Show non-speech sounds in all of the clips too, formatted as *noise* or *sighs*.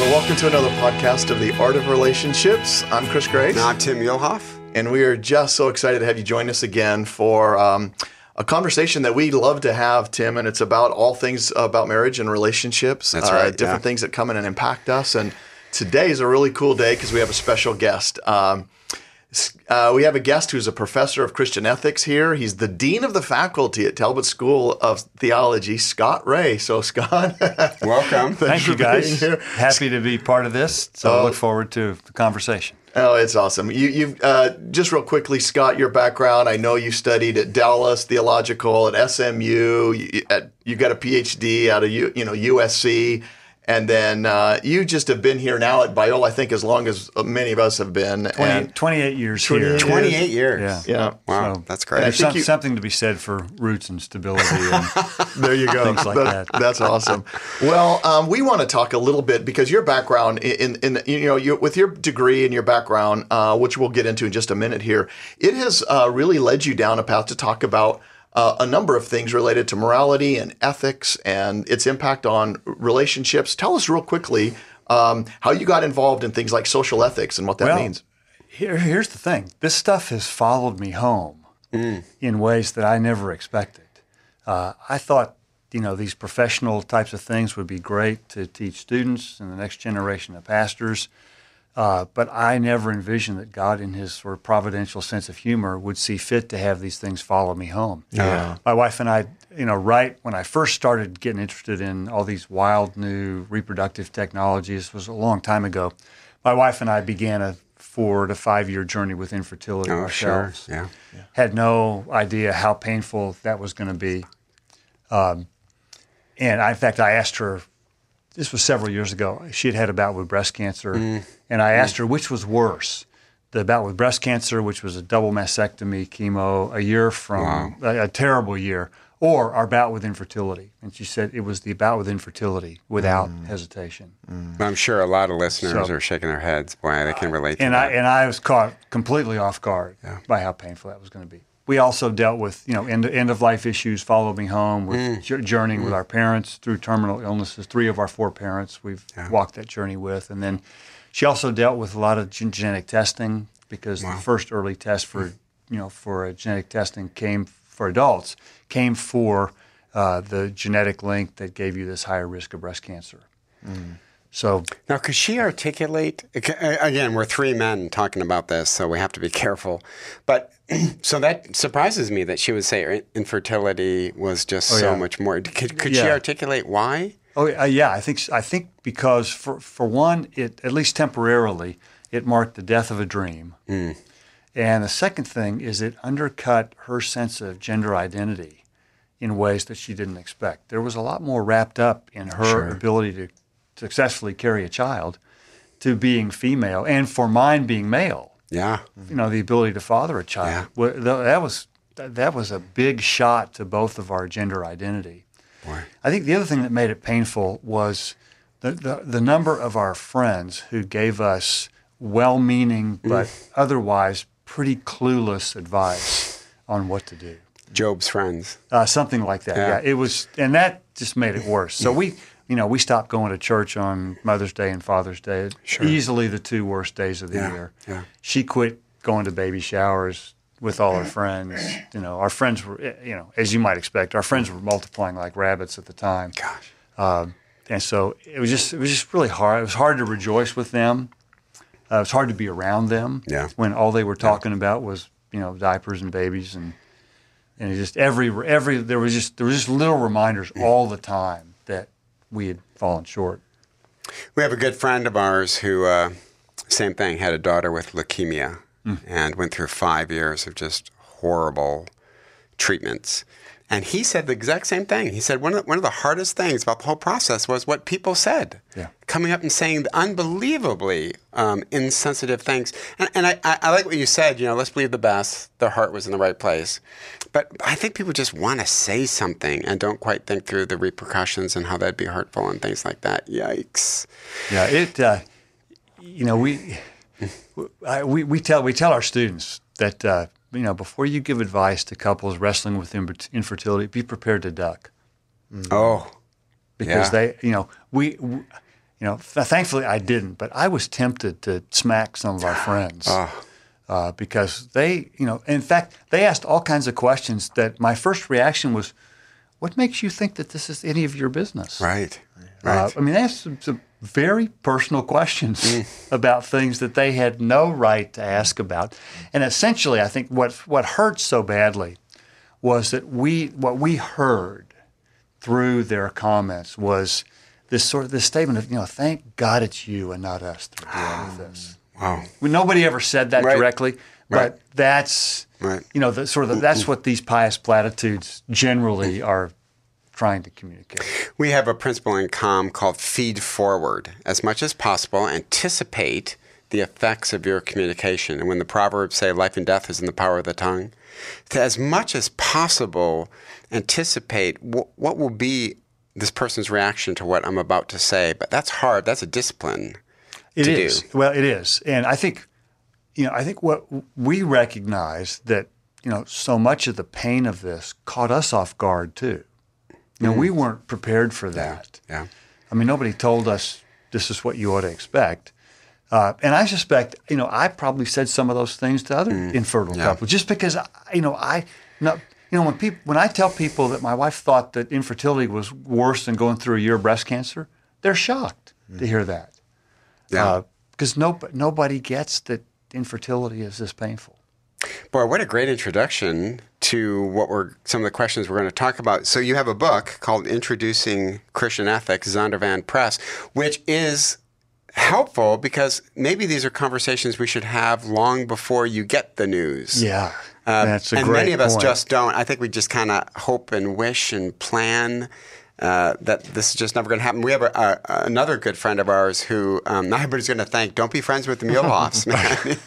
Well, welcome to another podcast of the Art of Relationships. I'm Chris Grace. And I'm Tim Muehlhoff. And we are just so excited to have you join us again for um, a conversation that we love to have, Tim. And it's about all things about marriage and relationships. That's right. different yeah. things that come in and impact us. And today is a really cool day because we have a special guest. Um, uh, we have a guest who's a professor of Christian ethics here. He's the dean of the faculty at Talbot School of Theology, Scott Rae. So, Scott, *laughs* welcome. Thank you, guys. Happy to be part of this. So, I look forward to the conversation. Oh, it's awesome. You, you uh, just real quickly, Scott, your background. I know you studied at Dallas Theological, at SMU. You, at, you got a PhD out of you, you know USC. And then uh, you just have been here now at Biola, I think, as long as many of us have been. 20, and 28 years 28 here. 28 years. Yeah. Yeah. Wow, So- that's great. There's some, you- something to be said for roots and stability. And, *laughs* there you go. Things like that. That's awesome. Well, um, we want to talk a little bit because your background in, in, in you know, you, with your degree and your background, uh, which we'll get into in just a minute here, it has uh, really led you down a path to talk about uh, a number of things related to morality and ethics and its impact on relationships. Tell us real quickly um, how you got involved in things like social ethics and what that well, means. here, here's the thing this stuff has followed me home in ways that I never expected. Uh, I thought, you know, these professional types of things would be great to teach students and the next generation of pastors. Uh, but I never envisioned that God, in His sort of providential sense of humor, would see fit to have these things follow me home. Yeah. My wife and I, you know, right when I first started getting interested in all these wild new reproductive technologies, was a long time ago. My wife and I began a four to five year journey with infertility oh, sure. ourselves. Yeah. Had no idea how painful that was going to be. Um, and I, in fact, I asked her. This was several years ago. She had had a bout with breast cancer, mm. and I mm. asked her which was worse, the bout with breast cancer, which was a double mastectomy, chemo, a year from a, a terrible year, or our bout with infertility. And she said it was the bout with infertility without mm. hesitation. But I'm sure a lot of listeners So- are shaking their heads. Boy, they can relate to and that. I and I was caught completely off guard by how painful that was going to be. We also dealt with you know end end of life issues. Followed me home with Mm. jour- journeying with our parents through terminal illnesses. Three of our four parents we've walked that journey with, and then she also dealt with a lot of gen- genetic testing because the first early test for you know for genetic testing came for adults came for uh, the genetic link that gave you this higher risk of breast cancer. So Now, could she articulate? Again, we're three men talking about this, so we have to be careful. But *clears throat* so that surprises me that she would say infertility was just so Oh, yeah. much more. Could, could she Yeah. articulate why? Oh uh, yeah, I think I think because for for one, it at least temporarily, it marked the death of a dream, and the second thing is it undercut her sense of gender identity in ways that she didn't expect. There was a lot more wrapped up in her ability to successfully carry a child, to being female, and for mine being male. Yeah. You know, the ability to father a child. Well, That was that was a big shot to both of our gender identity. Boy. I think the other thing that made it painful was the, the, the number of our friends who gave us well meaning but otherwise pretty clueless advice on what to do. Job's friends. Uh, something like that. Yeah. Yeah. It was, and that just made it worse. So we, you know, we stopped going to church on Mother's Day and Father's Day. Sure. Easily the two worst days of the Yeah, year. yeah. She quit going to baby showers with all her *clears throat* friends. You know, our friends were, eh, you know, as you might expect, our friends were multiplying like rabbits at the time. Gosh. Um, and so it was just it was just really hard. It was hard to rejoice with them. Uh, it was hard to be around them Yeah. when all they were talking about was you know diapers and babies and and it just every every there was just there was just little reminders all the time we had fallen short. We have a good friend of ours who, uh, same thing, had a daughter with leukemia and went through five years of just horrible treatments. And he said the exact same thing. He said one of, one of the hardest things about the whole process was what people said. Yeah. Coming up and saying unbelievably um, insensitive things. And, and I, I, I like what you said, you know, let's believe the best. Their heart was in the right place. But I think people just want to say something and don't quite think through the repercussions and how that'd be hurtful and things like that. Yikes. Yeah, it. Uh, you know, we, I, we we tell we tell our students that uh, you know before you give advice to couples wrestling with infertility, be prepared to duck Oh, because Yeah. they, you know, we, w You know, thankfully I didn't, but I was tempted to smack some of our *sighs* friends uh, because they, you know, in fact, they asked all kinds of questions that my first reaction was, "What makes you think that this is any of your business?" Right. Uh, Right. I mean, they asked some, some very personal questions mm. *laughs* about things that they had no right to ask about, and essentially, I think what what hurt so badly was that we what we heard through their comments was this sort of this statement of you know, thank God it's you and not us that are dealing with this. *sighs* wow. Well, Nobody ever said that Right. directly, but Right. that's Right. you know the, sort of the, that's what these pious platitudes generally are trying to communicate. We have a principle in COM called feed forward. As much as possible, anticipate the effects of your communication. And when the Proverbs say life and death is in the power of the tongue, to as much as possible, anticipate wh- what will be this person's reaction to what I'm about to say. But that's hard. That's a discipline. It to is. do. Well, it is. And I think, you know, I think what we recognize that, you know, so much of the pain of this caught us off guard too. You know, we weren't prepared for that. Yeah. I mean, nobody told us this is what you ought to expect. Uh, and I suspect, you know, I probably said some of those things to other mm. infertile yeah. couples just because, I- you know, I, no, you know, when people, when I tell people that my wife thought that infertility was worse than going through a year of breast cancer, they're shocked to mm. hear that Yeah. Uh, because no, nobody gets that infertility is this painful. Boy, what a great introduction to what we're some of the questions we're going to talk about. So you have a book called Introducing Christian Ethics, Zondervan Press, which is helpful because maybe these are conversations we should have long before you get the news. Yeah, Uh, that's a and great many of us point. just don't. I think we just kind of hope and wish and plan uh, that this is just never going to happen. We have a, a, another good friend of ours who um, not everybody's going to thank. Don't be friends with the *laughs* man.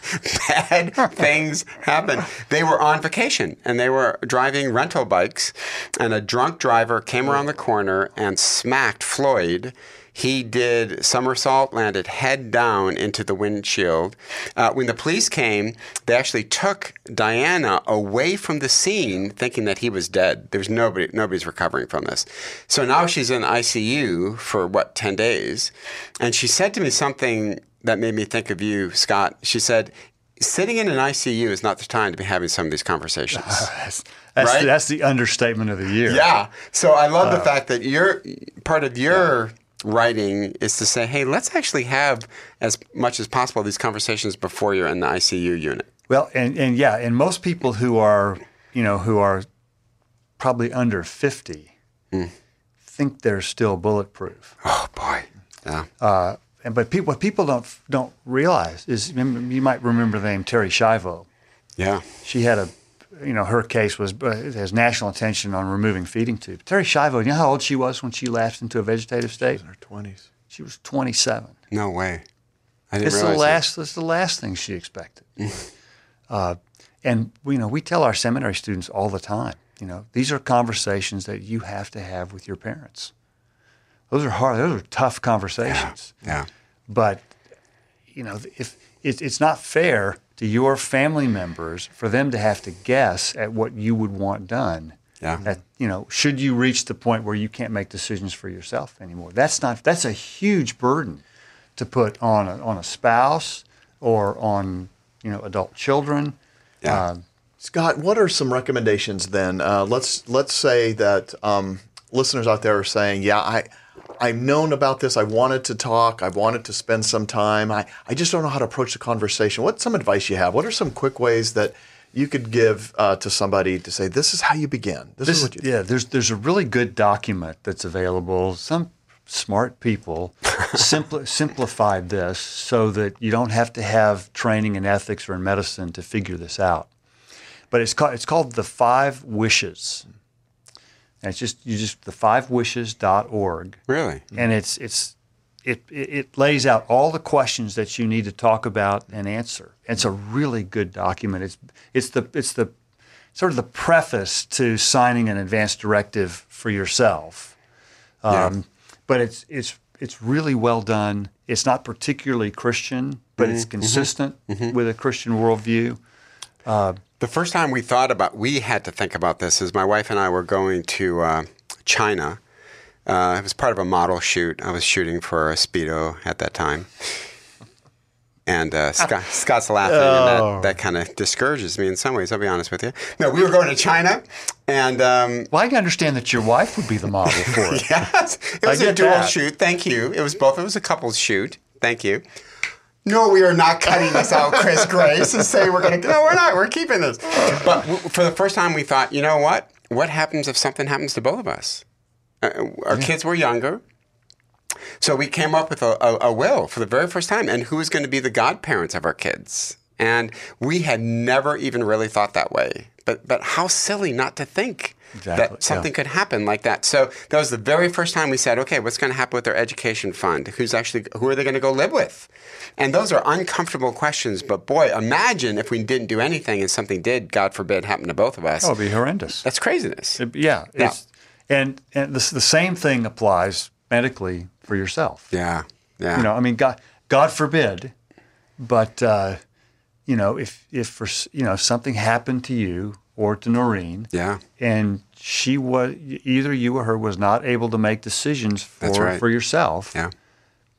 *laughs* Bad things happen. They were on vacation and they were driving rental bikes, and a drunk driver came around the corner and smacked Floyd. He did somersault, landed head down into the windshield. Uh, when the police came, they actually took Diana away from the scene, thinking that he was dead. There's nobody, nobody's recovering from this. So now she's in ICU for what ten days, and she said to me something that made me think of you, Scott. She said, "Sitting in an ICU is not the time to be having some of these conversations." *laughs* That's, that's, Right? the, that's the understatement of the year. Yeah. So I love Uh, the fact that you're part of your writing is to say, hey, let's actually have as much as possible these conversations before you're in the ICU unit. Well, and, and yeah, and most people who are, you know, who are probably under 50 Hmm. think they're still bulletproof. Oh boy. Yeah. Uh, and but people, what people don't don't realize is you might remember the name Terri Schiavo. yeah. She had a, you know, her case was uh, has national attention on removing feeding tubes. Terri Schiavo, you know how old she was when she lapsed into a vegetative state? in her 20s. She was 27. No way. I didn't It's the realize that. last. It's the last thing she expected. *laughs* uh, and you know, we tell our seminary students all the time. You know, these are conversations that you have to have with your parents. Those are hard. Those are tough conversations. Yeah. But you know, if it, it's not fair to your family members for them to have to guess at what you would want done. Yeah. That you know, should you reach the point where you can't make decisions for yourself anymore, that's not. That's a huge burden to put on a, on a spouse or on you know adult children. Yeah. Um, Scott, what are some recommendations then? Uh, let's let's say that um, listeners out there are saying, "Yeah, I I've known about this. I wanted to talk. I wanted to spend some time. I, I just don't know how to approach the conversation. What's some advice you have? What are some quick ways that you could give uh, to somebody to say, "This is how you begin. This, This is what you." yeah, there's there's a really good document that's available. Some smart people *laughs* simpli- simplified this so that you don't have to have training in ethics or in medicine to figure this out. But it's called it's called the Five Wishes. And it's just you just the fivewishes.org. Really? And it's it's it, it lays out all the questions that you need to talk about and answer. It's a really good document. It's it's the it's the sort of the preface to signing an advance directive for yourself. Um, But it's it's it's really well done. It's not particularly Christian, but it's mm-hmm. Mm-hmm. consistent mm-hmm. with a Christian worldview. Uh, The first time we thought about, we had to think about this is my wife and I were going to uh, China Uh, it was part of a model shoot. I was shooting for a Speedo at that time. And uh, *laughs* Scott, Scott's laughing, and that, that kind of discourages me in some ways. I'll be honest with you. No, we were going to China, and um, Well, I can understand that your wife would be the model *laughs* for it. yes, it was a dual that. shoot. Thank you. It was both. It was a couple's shoot. Thank you. No, we are not cutting this out, Chris Grace, and say we're going to. No, we're not. We're keeping this. But for the first time, we thought, you know what? What happens if something happens to both of us? Uh, our kids were younger. So we came up with a, a, a will for the very first time, and who is going to be the godparents of our kids? And we had never even really thought that way. But but how silly not to think Exactly, that something yeah. could happen like that. So that was the very first time we said, okay, what's going to happen with their education fund? Who's actually who are they going to go live with? And those are uncomfortable questions. But boy, imagine if we didn't do anything and something did, God forbid, happen to both of us. That would be horrendous. That's craziness. It- yeah. It's, And and the, the same thing applies medically for yourself. yeah, yeah. You know, I mean, God, God forbid, but uh, you know, if if for you know if something happened to you or to Noreen, yeah. and she was either you or her was not able to make decisions for right. for yourself, Yeah.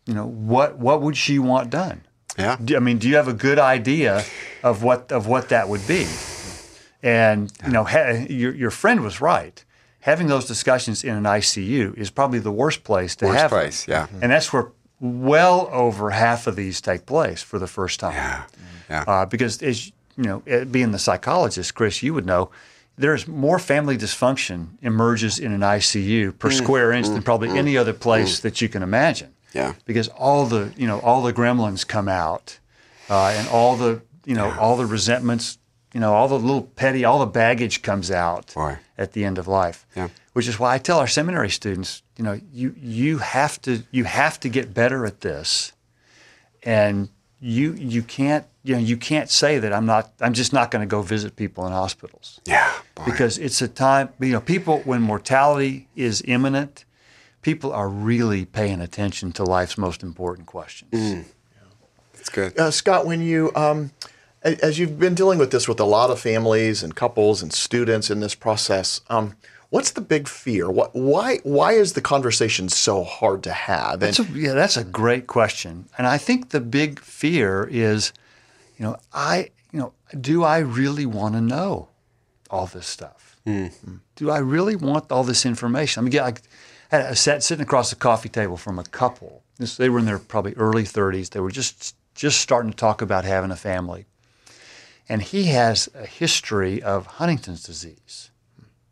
you know, what what would she want done? Yeah. Do- I mean, do you have a good idea of what of what that would be? And you know, ha- your your friend was right. Having those discussions in an ICU is probably the worst place to Worst have them. place, yeah. And that's where well over half of these take place for the first time. Yeah. Yeah. Uh, because as you know, being the psychologist, Chris, you would know. There's more family dysfunction emerges in an ICU Mm. per square inch than probably any other place that you can imagine Yeah. because all the you know all the gremlins come out uh, and all the you know all the resentments you know all the little petty all the baggage comes out Boy. at the end of life Yeah. which is why I tell our seminary students you know you you have to you have to get better at this and you you can't you know you can't say that I'm not I'm just not going to go visit people in hospitals Yeah. Boy. because it's a time you know people when mortality is imminent people are really paying attention to life's most important questions It's good. Uh, Scott, when you, um, as you've been dealing with this with a lot of families and couples and students in this process, um, what's the big fear? What, why, why is the conversation so hard to have? And that's a, yeah that's a great question. And i think the big fear is you know i you know do i really want to know all this stuff? Hmm. Do i really want all this information? I mean yeah, I, a set sitting across the coffee table from a couple. This, they were in their probably early 30s they were just just starting to talk about having a family. And he has a history of huntington's disease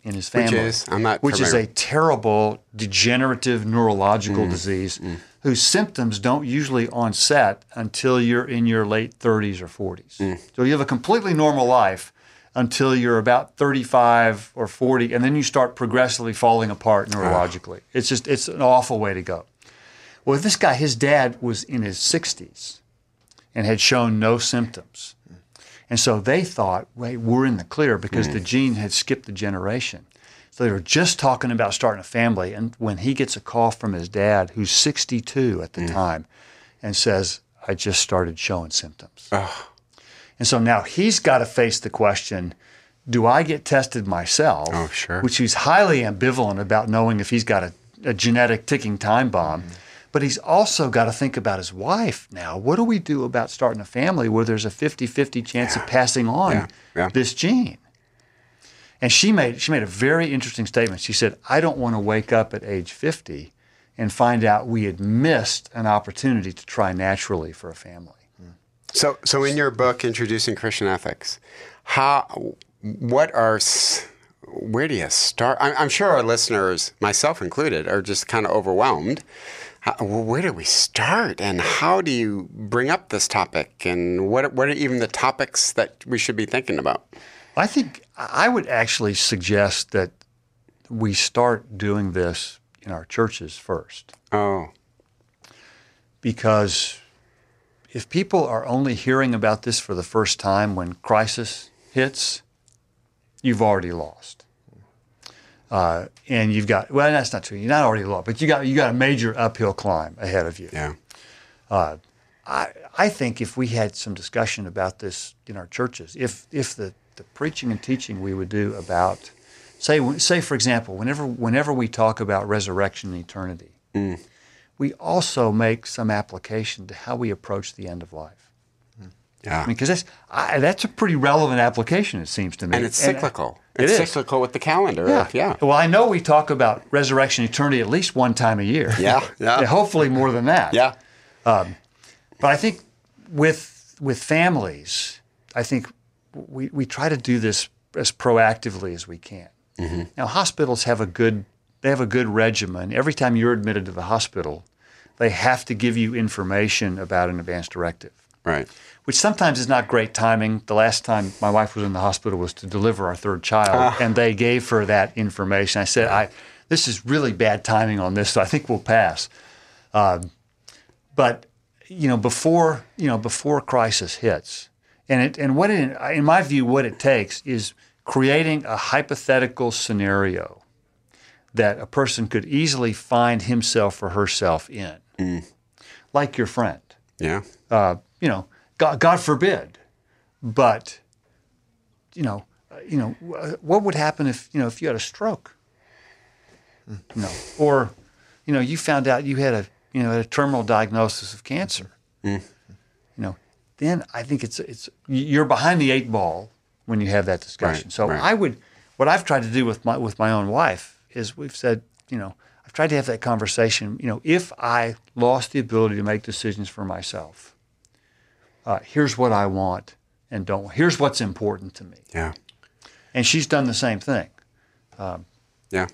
in his family is? I'm not which is a terrible degenerative neurological mm. disease mm. whose symptoms don't usually onset until you're in your late 30s or 40s. Mm. So you have a completely normal life until you're about 35 or 40 and then you start progressively falling apart ah. neurologically. It's just it's an awful way to go. Well, this guy his dad was in his 60s and had shown no symptoms. And so they thought, wait, we're in the clear because the hmm. gene had skipped the generation. So they were just talking about starting a family. And when he gets a call from his dad, who's 62 at the hmm. time, and says, I just started showing symptoms. And so now he's got to face the question do I get tested myself? Oh, sure. Which he's highly ambivalent about knowing if he's got a, a genetic ticking time bomb. Hmm. But he's also got to think about his wife now. What do we do about starting a family where there's a 50 50 chance of passing on Yeah, yeah. this gene? And she made, she made a very interesting statement. She said, I don't want to wake up at age 50 and find out we had missed an opportunity to try naturally for a family. Mm. So, so in your book, Introducing Christian Ethics, how, what are, where do you start? I'm, I'm sure our listeners, myself included, are just kind of overwhelmed. How, where do we start, and how do you bring up this topic, and what, what are even the topics that we should be thinking about? I think I would actually suggest that we start doing this in our churches first. Oh, Because if people are only hearing about this for the first time when crisis hits, you've already lost. Uh, and you've got well, that's not true. You're not already lost, but you got you got a major uphill climb ahead of you. yeah. I, I think if we had some discussion about this in our churches, if if the, the preaching and teaching we would do about say say for example, whenever whenever we talk about resurrection and eternity, we also make some application to how we approach the end of life. Yeah. Because that's I, that's a pretty relevant application, it seems to me. and it's cyclical. It it's cyclical with the calendar. Yeah. Yeah. Well, I know we talk about resurrection, eternity at least one time a year. Yeah. *laughs* Yeah. And hopefully more than that. Yeah. Um, but I think with with families, I think we, we try to do this as proactively as we can. Mm-hmm. Now hospitals have a good they have a good regimen. Every time you're admitted to the hospital, they have to give you information about an advance directive, Right. Which sometimes is not great timing. The last time my wife was in the hospital was to deliver our third child, and they gave her that information. I said, "I this is really bad timing on this, so I think we'll pass." Um, but you know, before you know, before crisis hits, and it and what it, in my view, what it takes is creating a hypothetical scenario that a person could easily find himself or herself in, like your friend. Yeah. Uh, you know, God, God forbid, but you know, uh, you know, uh, what would happen if you know if you had a stroke? Hmm. No, or you know, you found out you had a you know a terminal diagnosis of cancer. Hmm. You know, then I think it's it's you're behind the eight ball when you have that discussion. Right, so right. I would, what I've tried to do with my with my own wife is we've said, you know, I've tried to have that conversation. You know, if I lost the ability to make decisions for myself, uh, here's what I want and don't. Here's what's important to me. Yeah. And she's done the same thing. Yeah.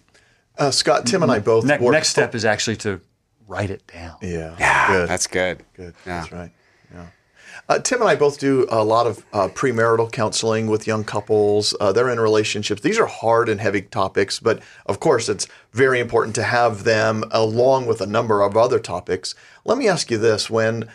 Uh, Scott, Tim, and I both Ne- work- next step is actually to write it down. Yeah, Yeah. good. That's good. Good. Yeah. That's right. Yeah. Uh, Tim and I both do a lot of uh, premarital counseling with young couples. Uh, they're in relationships. These are hard and heavy topics, but of course, it's very important to have them along with a number of other topics. Let me ask you this: when w-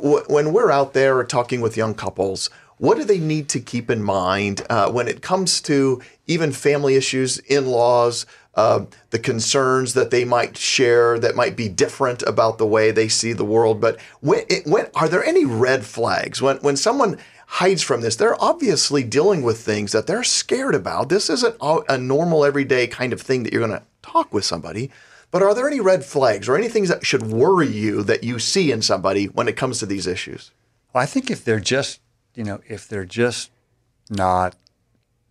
when we're out there talking with young couples, what do they need to keep in mind uh, when it comes to even family issues, in-laws? uh, the concerns that they might share that might be different about the way they see the world. But when, it, when are there any red flags when when someone hides from this? They're obviously dealing with things that they're scared about. This isn't a normal everyday kind of thing that you're going to talk with somebody. But are there any red flags or any things that should worry you that you see in somebody when it comes to these issues? Well, I think if they're just, you know, if they're just not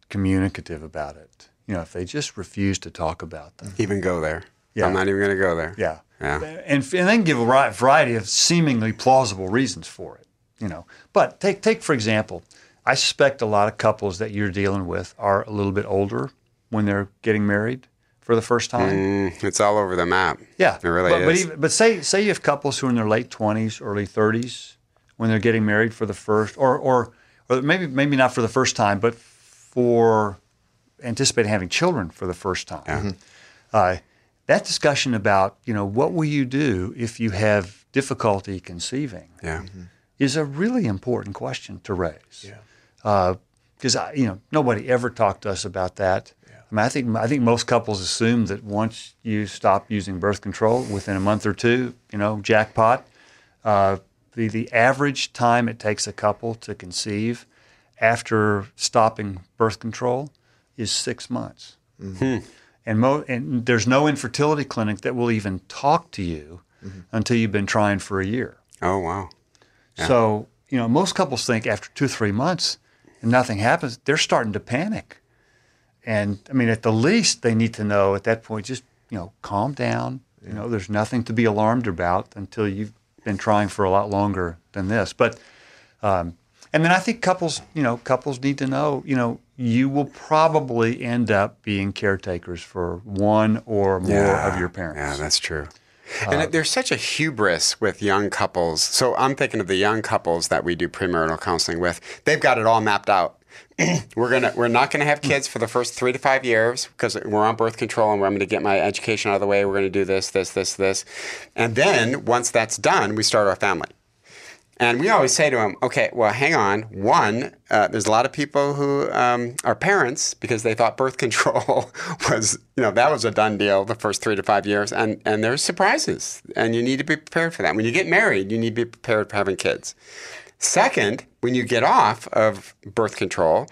communicative about it, you know, if they just refuse to talk about them, Even go there. Yeah. I'm not even going to go there. yeah, Yeah. and, and then give a variety of seemingly plausible reasons for it, you know. But take take for example, I suspect a lot of couples that you're dealing with are a little bit older when they're getting married for the first time. Mm, it's all over the map. Yeah, It really but, But, is. even, but say say you have couples who are in their late twenties, early thirties, when they're getting married for the first, or or or maybe maybe not for the first time, but for anticipating having children for the first time. Uh, that discussion about you know what will you do if you have difficulty conceiving yeah. is a really important question to raise. Yeah. Because I you know nobody ever talked to us about that. I mean, I think I think most couples assume that once you stop using birth control within a month or two, you know, jackpot. Uh, the the average time it takes a couple to conceive after stopping birth control is six months. And, mo- and there's no infertility clinic that will even talk to you until you've been trying for a year. Oh, wow. So, you know, most couples think after two, three months and nothing happens, they're starting to panic. And I mean, at the least, they need to know at that point, just, you know, calm down. You know, there's nothing to be alarmed about until you've been trying for a lot longer than this. But, um, and then I think couples, you know, couples need to know, you know, you will probably end up being caretakers for one or more of your parents. Yeah, that's true. And it- there's such a hubris with young couples. So I'm thinking of the young couples that we do premarital counseling with. They've got it all mapped out. *clears throat* we're gonna we're not gonna have kids for the first three to five years because we're on birth control and we're going to get my education out of the way. We're going to do this, this, this, this, and then once that's done, we start our family. And we always say to them, okay, well, hang on. One, uh, there's a lot of people who um, are parents because they thought birth *laughs* control was, you know, that was a done deal the first three to five years. And, and there's surprises, and you need to be prepared for that. When you get married, you need to be prepared for having kids. Second, when you get off of birth control,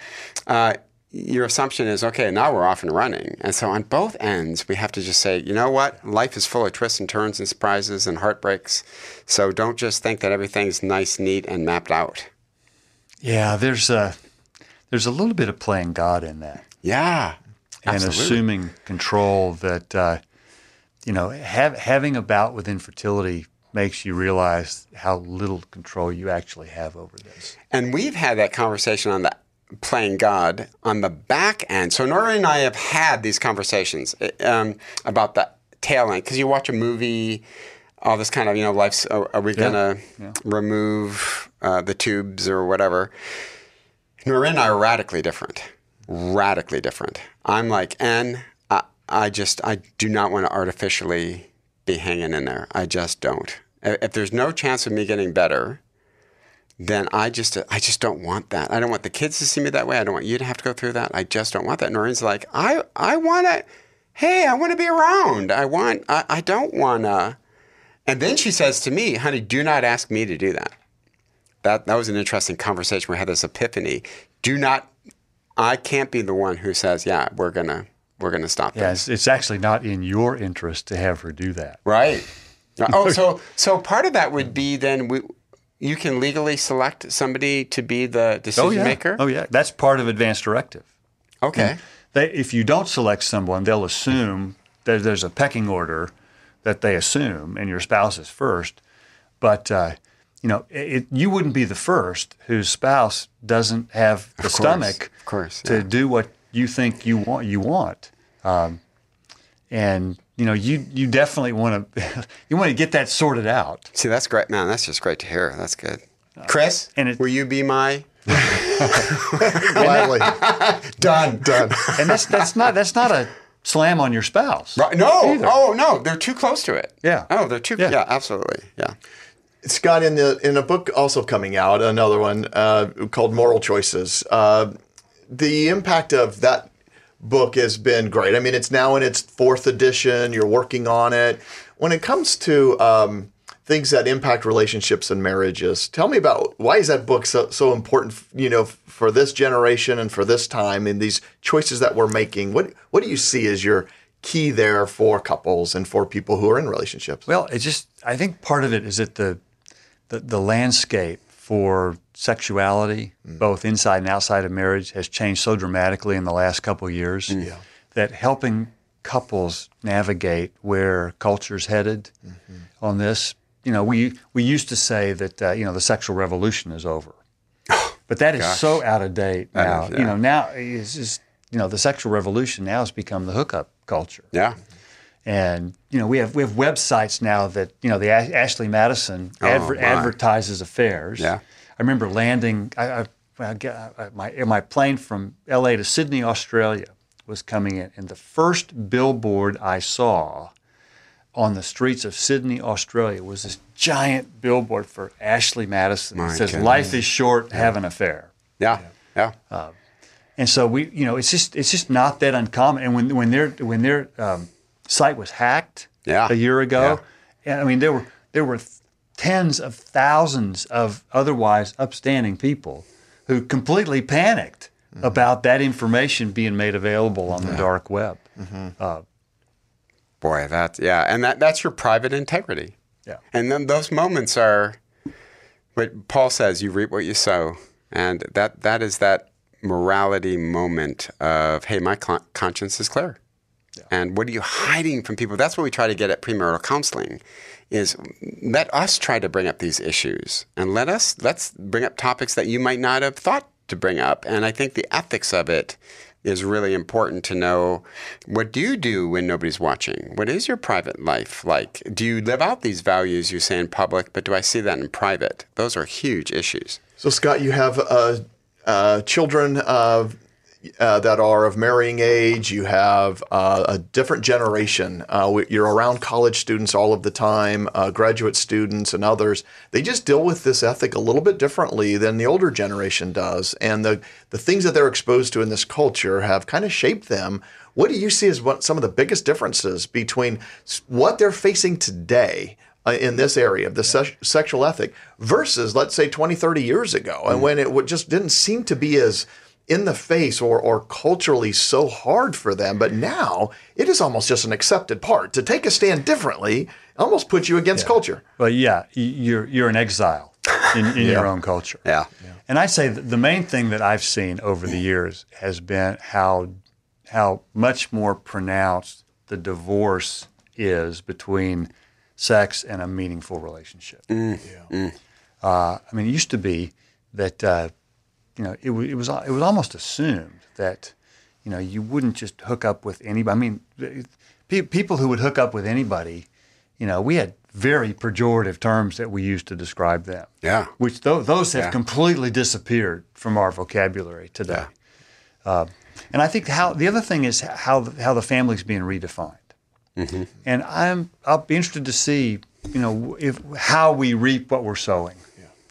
uh, your assumption is okay. Now we're off and running, and so on both ends, we have to just say, you know what? Life is full of twists and turns and surprises and heartbreaks. So don't just think that everything's nice, neat, and mapped out. Yeah, there's a there's a little bit of playing God in that, Yeah, and absolutely. assuming control that uh, you know have, having a bout with infertility makes you realize how little control you actually have over this. And we've had that conversation on the playing God on the back end. So Nora and I have had these conversations um, about the tail end because you watch a movie, all this kind of you know, life's. Are, we gonna remove uh, the tubes or whatever? Nora and I are radically different. Radically different. I'm like, and I, I just I do not want to artificially be hanging in there. I just don't. If there's no chance of me getting better, then I just I just don't want that. I don't want the kids to see me that way. I don't want you to have to go through that. I just don't want that. Noreen's like, I I want to. Hey, I want to be around. I want. I, I don't want to. And then she says to me, "Honey, do not ask me to do that." That that was an interesting conversation. We had this epiphany. Do not. I can't be the one who says, "Yeah, we're gonna we're gonna stop Yeah, this." it's, it's actually not in your interest to have her do that. Right. *laughs* oh, so so part of that would be then we. You can legally select somebody to be the decision Oh yeah, maker. oh yeah, that's part of advanced directive. Okay. They, if you don't select someone, they'll assume that there's a pecking order that they assume, and your spouse is first. But uh, you know, it, you wouldn't be the first whose spouse doesn't have the course, stomach of course, to do what you think you want. You want, um, and you know, you you definitely want to *laughs* you want to get that sorted out. See, that's great, man. That's just great to hear. That's good. Chris, and it- will you be my *laughs* *laughs* Gladly. done? Done. And that's that's not that's not a slam on your spouse. Right. No. Either. Oh no, they're too close to it. Yeah. Oh, they're too. Yeah. Yeah. absolutely. Yeah. Scott, in the in a book also coming out, another one uh, called Moral Choices. Uh, the impact of that book has been great. I mean, it's now in its fourth edition. You're working on it. When it comes to um, things that impact relationships and marriages, tell me about why is that book so so important? You know, for this generation and for this time, in these choices that we're making. What what do you see as your key there for couples and for people who are in relationships? Well, it just I think part of it is that the the, the landscape for sexuality, mm. both inside and outside of marriage, has changed so dramatically in the last couple of years mm. that helping couples navigate where culture's headed mm-hmm. on this. You know, we we used to say that uh, you know the sexual revolution is over, *sighs* but that is so out of date now. is, You know, now it's just you know the sexual revolution now has become the hookup culture. Yeah. And you know we have we have websites now that you know the Ashley Madison oh, adver- my. advertises affairs. Yeah. I remember landing. I, I, I, my my plane from L.A. to Sydney, Australia, was coming in, and the first billboard I saw on the streets of Sydney, Australia, was this giant billboard for Ashley Madison. My it says, goodness. "Life is short, have an affair." Yeah. Yeah. And so we, you know, it's just it's just not that uncommon. And when when their when their um, site was hacked Yeah. a year ago, I mean there were there were tens of thousands of otherwise upstanding people who completely panicked mm-hmm. about that information being made available on the dark web. Mm-hmm. Uh, Boy, that yeah, and that that's your private integrity. Yeah. And then those moments are but Paul says, you reap what you sow. And that that is that morality moment of, hey, my con- conscience is clear. And what are you hiding from people? That's what we try to get at premarital counseling is let us try to bring up these issues and let us let's bring up topics that you might not have thought to bring up. And I think the ethics of it is really important to know what do you do when nobody's watching? What is your private life like? Do you live out these values you say in public, but do I see that in private? Those are huge issues. So, Scott, you have uh, uh, children uh, uh, that are of marrying age. You have uh, a different generation. Uh, you're around college students all of the time, uh, graduate students, and others. They just deal with this ethic a little bit differently than the older generation does. And the, the things that they're exposed to in this culture have kind of shaped them. What do you see as what, some of the biggest differences between what they're facing today? uh, in this area of the se- sexual ethic versus let's say 20 30 years ago and when it would just didn't seem to be as in the face or, or culturally so hard for them. But now it is almost just an accepted part. To take a stand differently almost puts you against culture. Well, yeah, you're you're an exile in, in *laughs* your own culture. Yeah. And I say the main thing that I've seen over the years has been how how much more pronounced the divorce is between sex and a meaningful relationship. Uh, I mean, it used to be that uh, you know it, it was it was almost assumed that you know you wouldn't just hook up with anybody. I mean, pe- people who would hook up with anybody, you know, we had very pejorative terms that we used to describe them. Yeah. which th- those have Yeah. completely disappeared from our vocabulary today. Uh, and I think how the other thing is how the, how the family's being redefined. Mm-hmm. And I'm I'll be interested to see you know if how we reap what we're sowing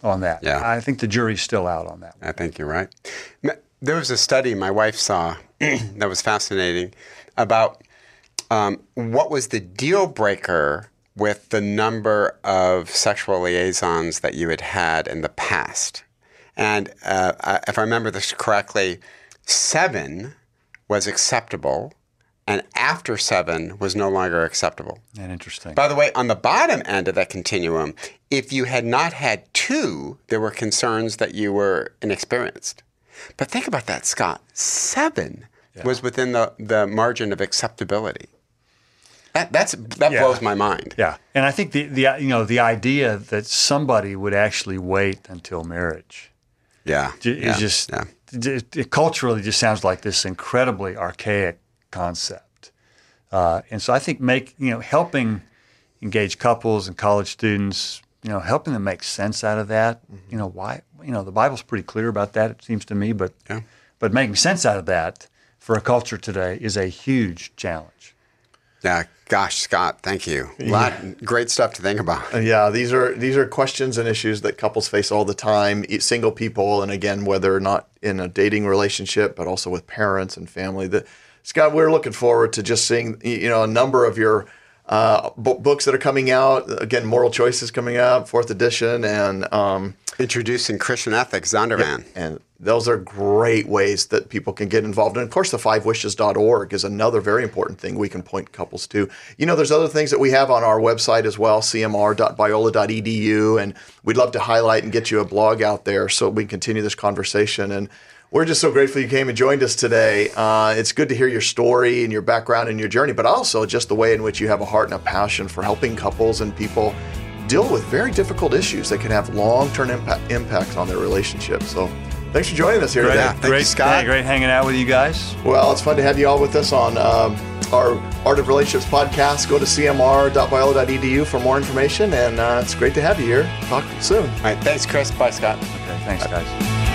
on that. Yeah. I think the jury's still out on that. I think you're right. There was a study my wife saw *clears throat* that was fascinating about um, what was the deal breaker with the number of sexual liaisons that you had had in the past. And uh, if I remember this correctly, seven was acceptable, and after seven was no longer acceptable. And interesting. By the way, on the bottom end of that continuum, if you had not had two, there were concerns that you were inexperienced. But think about that, Scott. Seven was within the, the margin of acceptability. That, that's, that Yeah. blows my mind. yeah, and I think the the you know the idea that somebody would actually wait until marriage Yeah. J- yeah, just yeah. it, it culturally just sounds like this incredibly archaic concept. Uh, and so I think make you know helping engage couples and college students, you know, helping them make sense out of that. You know why you know the Bible's pretty clear about that. It seems to me, but Yeah. but making sense out of that for a culture today is a huge challenge. Yeah. Gosh, Scott, thank you. A lot great stuff to think about. Yeah, these are these are questions and issues that couples face all the time. e- Single people, and again, whether or not in a dating relationship, but also with parents and family. That Scott, we're looking forward to just seeing you know a number of your uh, bo- books that are coming out. Again, Moral Choices coming out, fourth edition, and um, Introducing Christian ethics, Zondervan. and those are great ways that people can get involved. And of course, the fivewishes.org is another very important thing we can point couples to. You know, there's other things that we have on our website as well, cmr.biola.edu. And we'd love to highlight and get you a blog out there so we can continue this conversation. And we're just so grateful you came and joined us today. Uh, it's good to hear your story and your background and your journey, but also just the way in which you have a heart and a passion for helping couples and people deal with very difficult issues that can have long-term impact, impacts on their relationship. So thanks for joining us here today. Thank you, great, Scott. hey, great hanging out with you guys. Well, it's fun to have you all with us on um, our Art of Relationships podcast. Go to cmr.biola.edu for more information, and uh, it's great to have you here. Talk soon. All right. Thanks, Chris. Bye, Scott. Okay, thanks, guys.